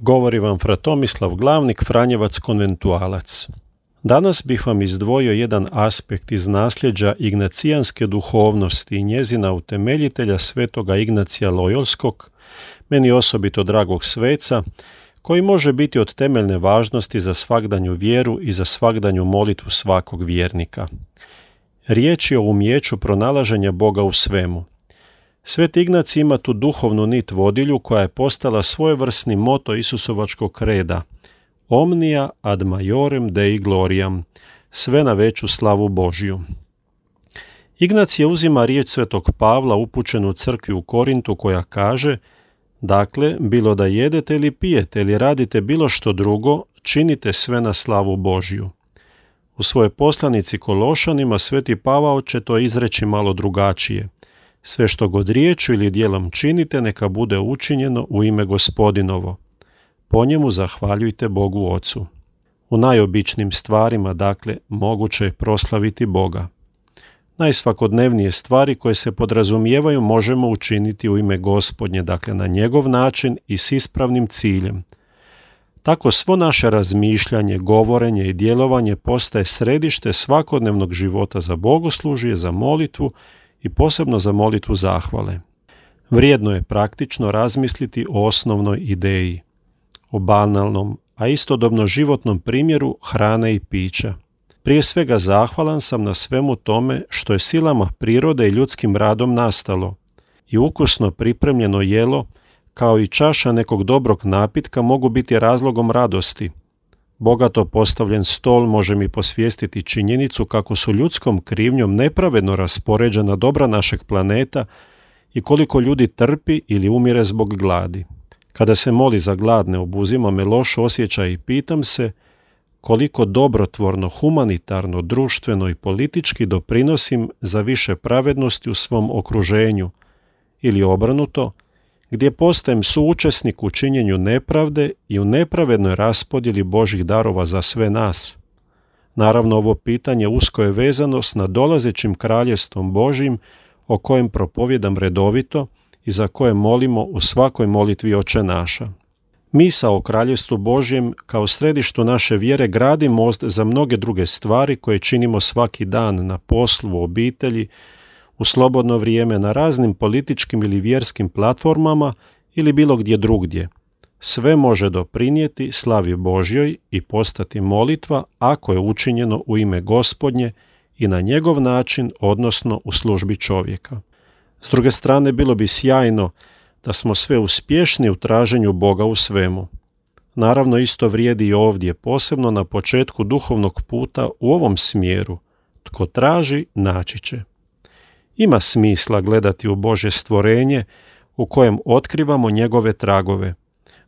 Govori vam Fratomislav Glavnik, Franjevac konventualac. Danas bih vam izdvojio jedan aspekt iz nasljeđa ignacijanske duhovnosti i njezina utemeljitelja svetoga Ignacija Lojolskog, meni osobito dragog sveca, koji može biti od temeljne važnosti za svagdanju vjeru i za svagdanju molitvu svakog vjernika. Riječ je o umjeću pronalaženja Boga u svemu. Svet Ignac ima tu duhovnu nit vodilju koja je postala svojevrsni moto Isusovačkog kreda. Omnia ad majorem dei gloriam, sve na veću slavu Božju. Ignac je uzima riječ svetog Pavla upućenu crkvi u Korintu koja kaže Dakle, bilo da jedete ili pijete ili radite bilo što drugo, činite sve na slavu Božju. U svojoj poslanici Kološanima Sveti Pavao će to izreći malo drugačije. Sve što god riječu ili dijelom činite, neka bude učinjeno u ime gospodinovo. Po njemu zahvaljujte Bogu Ocu. U najobičnim stvarima, dakle, moguće je proslaviti Boga. Najsvakodnevnije stvari koje se podrazumijevaju možemo učiniti u ime gospodnje, dakle na njegov način i s ispravnim ciljem – tako svo naše razmišljanje, govorenje i djelovanje postaje središte svakodnevnog života za bogoslužje, za molitvu i posebno za molitvu zahvale. Vrijedno je praktično razmisliti o osnovnoj ideji, o banalnom, a istodobno životnom primjeru hrane i pića. Prije svega zahvalan sam na svemu tome što je silama prirode i ljudskim radom nastalo i ukusno pripremljeno jelo kao i čaša nekog dobrog napitka mogu biti razlogom radosti. Bogato postavljen stol može mi posvijestiti činjenicu kako su ljudskom krivnjom nepravedno raspoređena dobra našeg planeta i koliko ljudi trpi ili umire zbog gladi. Kada se moli za gladne, obuzima me loš osjećaj i pitam se koliko dobrotvorno, humanitarno, društveno i politički doprinosim za više pravednosti u svom okruženju ili obrnuto, gdje postajem suučesnik u činjenju nepravde i u nepravednoj raspodjeli Božih darova za sve nas. Naravno, ovo pitanje usko je vezano s nadolazećim kraljestvom Božim o kojem propovjedam redovito i za koje molimo u svakoj molitvi oče naša. Misa o kraljestvu Božjem kao središtu naše vjere gradi most za mnoge druge stvari koje činimo svaki dan na poslu, u obitelji, u slobodno vrijeme na raznim političkim ili vjerskim platformama ili bilo gdje drugdje. Sve može doprinijeti slavi Božjoj i postati molitva ako je učinjeno u ime gospodnje i na njegov način, odnosno u službi čovjeka. S druge strane, bilo bi sjajno da smo sve uspješni u traženju Boga u svemu. Naravno, isto vrijedi i ovdje, posebno na početku duhovnog puta u ovom smjeru. Tko traži, naći će. Ima smisla gledati u Bože stvorenje u kojem otkrivamo njegove tragove.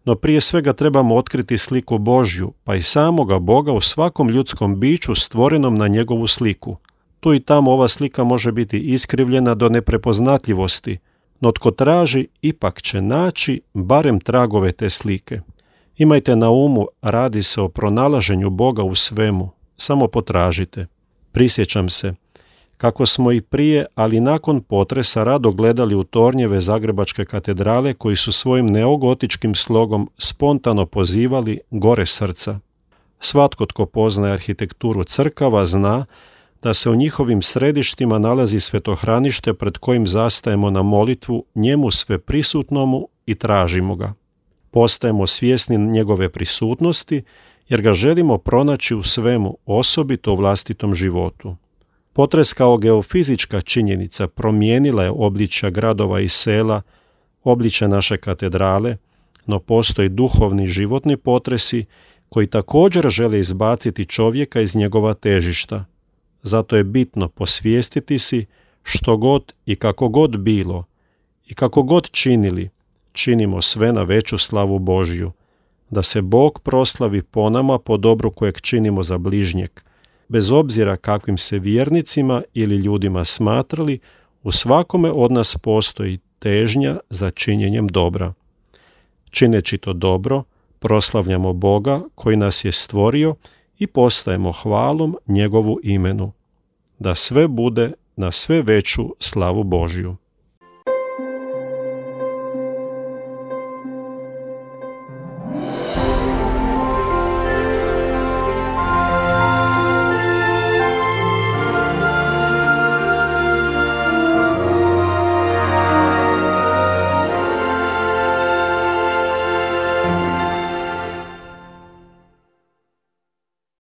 No prije svega trebamo otkriti sliku Božju, pa i samoga Boga u svakom ljudskom biću stvorenom na njegovu sliku. Tu i tamo ova slika može biti iskrivljena do neprepoznatljivosti, no tko traži ipak će naći barem tragove te slike. Imajte na umu, radi se o pronalaženju Boga u svemu, samo potražite. Prisjećam se, kako smo i prije, ali nakon potresa rado gledali u tornjeve Zagrebačke katedrale koji su svojim neogotičkim slogom spontano pozivali gore srca. Svatko tko poznaje arhitekturu crkava zna da se u njihovim središtima nalazi svetohranište pred kojim zastajemo na molitvu njemu sve prisutnomu i tražimo ga. Postajemo svjesni njegove prisutnosti jer ga želimo pronaći u svemu, osobito u vlastitom životu. Potres kao geofizička činjenica promijenila je obličja gradova i sela, obličja naše katedrale, no postoji duhovni životni potresi koji također žele izbaciti čovjeka iz njegova težišta. Zato je bitno posvijestiti si što god i kako god bilo i kako god činili, činimo sve na veću slavu Božju. da se Bog proslavi po nama po dobru kojeg činimo za bližnjeg, bez obzira kakvim se vjernicima ili ljudima smatrali, u svakome od nas postoji težnja za činjenjem dobra. Čineći to dobro, proslavljamo Boga koji nas je stvorio i postajemo hvalom njegovu imenu. Da sve bude na sve veću slavu Božju.